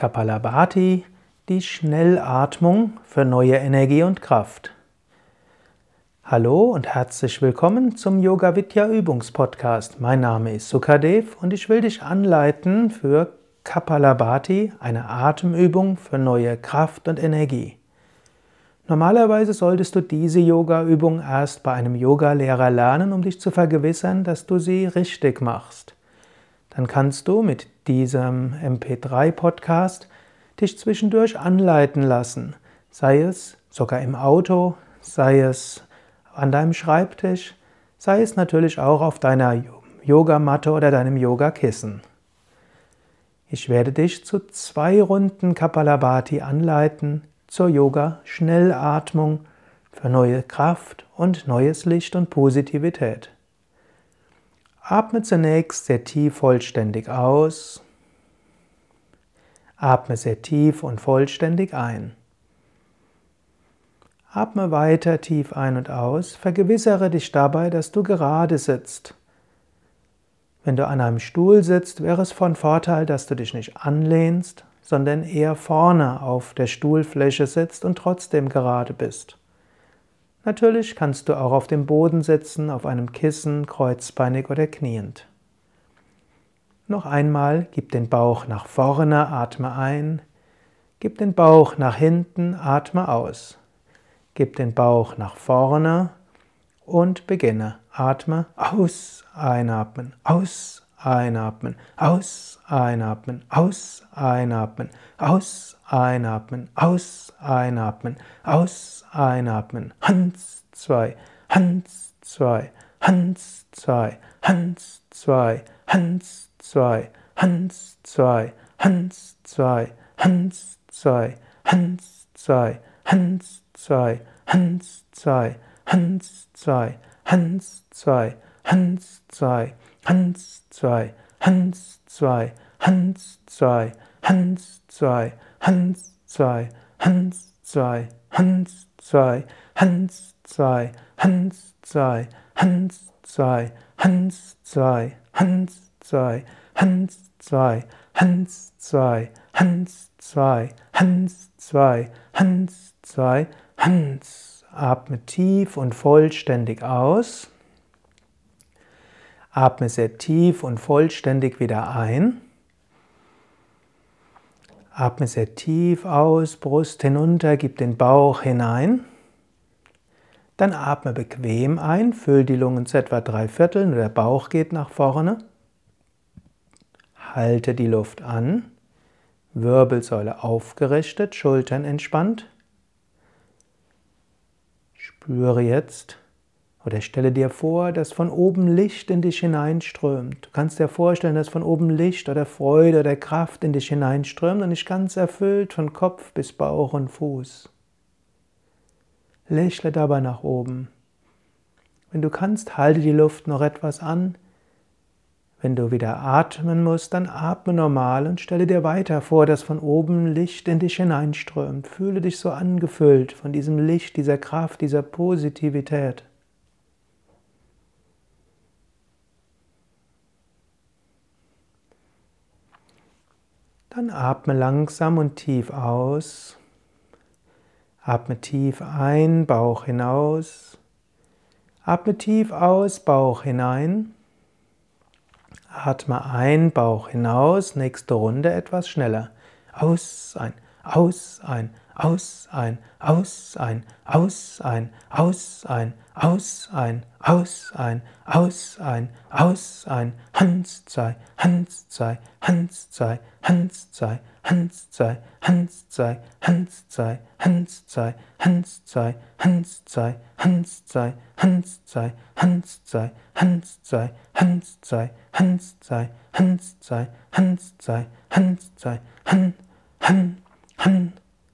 Kapalabhati, die Schnellatmung für neue Energie und Kraft. Hallo und herzlich willkommen zum Yoga Vidya Übungspodcast. Mein Name ist Sukadev und ich will dich anleiten für Kapalabhati, eine Atemübung für neue Kraft und Energie. Normalerweise solltest du diese Yoga-Übung erst bei einem Yogalehrer lernen, um dich zu vergewissern, dass du sie richtig machst dann kannst du mit diesem MP3-Podcast dich zwischendurch anleiten lassen, sei es sogar im Auto, sei es an deinem Schreibtisch, sei es natürlich auch auf deiner Yogamatte oder deinem Yogakissen. Ich werde dich zu zwei Runden Kapalabhati anleiten zur Yoga-Schnellatmung für neue Kraft und neues Licht und Positivität. Atme zunächst sehr tief vollständig aus. Atme sehr tief und vollständig ein. Atme weiter tief ein und aus. Vergewissere dich dabei, dass du gerade sitzt. Wenn du an einem Stuhl sitzt, wäre es von Vorteil, dass du dich nicht anlehnst, sondern eher vorne auf der Stuhlfläche sitzt und trotzdem gerade bist. Natürlich kannst du auch auf dem Boden sitzen, auf einem Kissen, kreuzbeinig oder kniend. Noch einmal, gib den Bauch nach vorne, atme ein. Gib den Bauch nach hinten, atme aus. Gib den Bauch nach vorne und beginne. Atme aus, einatmen, aus, einatmen, aus, einatmen, aus, einatmen, aus, einatmen, aus, einatmen, aus, einatmen. Hans, zwei, Hans, zwei, Hans, zwei, Hans, zwei, Hans, zwei, Hans, zwei, Hans, zwei, Hans, zwei, Hans, zwei, Hans, zwei, Hans, zwei, Hans, zwei, Hans, zwei, Hans, zwei, Hans, zwei, Hans, zwei, Hans, zwei, Hans, zwei, Hans, zwei, Hans, zwei, Hans, zwei, Hans, zwei, Hans, zwei, Hans, zwei, Hans, zwei, Hans, zwei, Hans, zwei, Hans, zwei, Hans, zwei, Hans, zwei, Hans, zwei, Hans. Atme tief und vollständig aus. Atme sehr tief und vollständig wieder ein. Atme sehr tief aus, Brust hinunter, gib den Bauch hinein. Dann atme bequem ein, füll die Lungen zu etwa drei Vierteln, der Bauch geht nach vorne. Halte die Luft an, Wirbelsäule aufgerichtet, Schultern entspannt. Spüre jetzt oder stelle dir vor, dass von oben Licht in dich hineinströmt. Du kannst dir vorstellen, dass von oben Licht oder Freude oder Kraft in dich hineinströmt und dich ganz erfüllt von Kopf bis Bauch und Fuß. Lächle dabei nach oben. Wenn du kannst, halte die Luft noch etwas an. Wenn du wieder atmen musst, dann atme normal und stelle dir weiter vor, dass von oben Licht in dich hineinströmt. Fühle dich so angefüllt von diesem Licht, dieser Kraft, dieser Positivität. Dann atme langsam und tief aus. Atme tief ein, Bauch hinaus. Atme tief aus, Bauch hinein. Atme ein, Bauch hinaus. Nächste Runde etwas schneller. Aus, ein, aus, ein, aus, ein, aus, ein, aus, ein, aus, ein, aus, ein, aus, ein, aus, ein, aus, ein, Hans zwei, Hans zwei, Hans zwei, Hans zwei, Hans zwei, Hans zwei, Hans zwei, Hans zwei, Hans zwei, Hans zwei, Hans zwei, Hans zwei, Hans zwei, Hans zwei, Hans zwei, Hans zwei, Hans zwei, Hans zwei, Hans zwei, Han, Han, Han,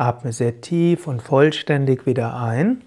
Atme sehr tief und vollständig wieder ein.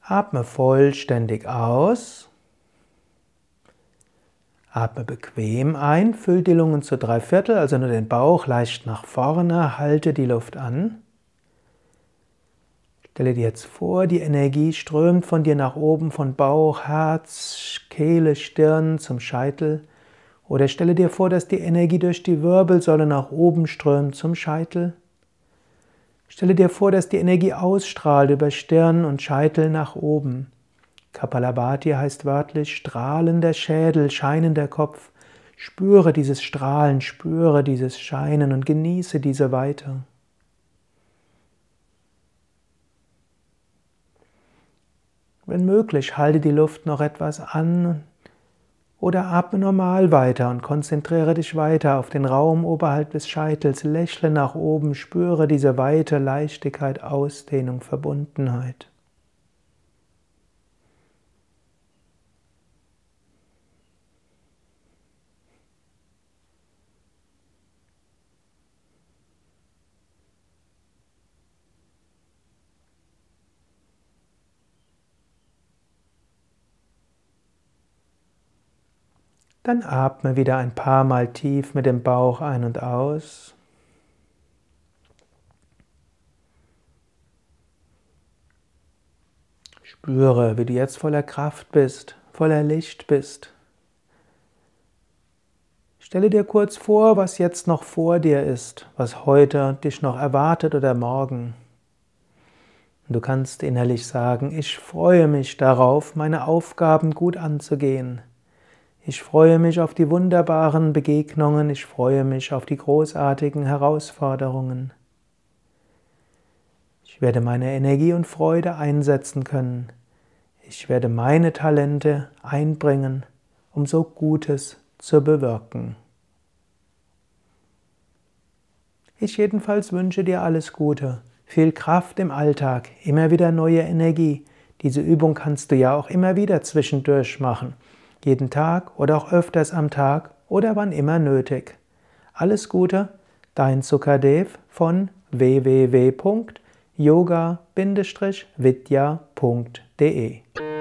Atme vollständig aus. Atme bequem ein, füll die Lungen zu drei Viertel, also nur den Bauch leicht nach vorne, halte die Luft an. Stelle dir jetzt vor, die Energie strömt von dir nach oben, von Bauch, Herz, Kehle, Stirn zum Scheitel. Oder stelle dir vor, dass die Energie durch die Wirbelsäule nach oben strömt zum Scheitel. Stelle dir vor, dass die Energie ausstrahlt über Stirn und Scheitel nach oben. Kapalabhati heißt wörtlich strahlender Schädel, scheinender Kopf. Spüre dieses Strahlen, spüre dieses Scheinen und genieße diese Weite. Wenn möglich, halte die Luft noch etwas an oder atme normal weiter und konzentriere dich weiter auf den Raum oberhalb des Scheitels, lächle nach oben, spüre diese Weite, Leichtigkeit, Ausdehnung, Verbundenheit. Dann atme wieder ein paar Mal tief mit dem Bauch ein und aus. Spüre, wie du jetzt voller Kraft bist, voller Licht bist. Stelle dir kurz vor, was jetzt noch vor dir ist, was heute dich noch erwartet oder morgen. du kannst innerlich sagen, ich freue mich darauf, meine Aufgaben gut anzugehen. Ich freue mich auf die wunderbaren Begegnungen, ich freue mich auf die großartigen Herausforderungen. Ich werde meine Energie und Freude einsetzen können. Ich werde meine Talente einbringen, um so Gutes zu bewirken. Ich jedenfalls wünsche dir alles Gute, viel Kraft im Alltag, immer wieder neue Energie. Diese Übung kannst du ja auch immer wieder zwischendurch machen jeden Tag oder auch öfters am Tag oder wann immer nötig. Alles Gute, dein Sukadev von www.yoga-vidya.de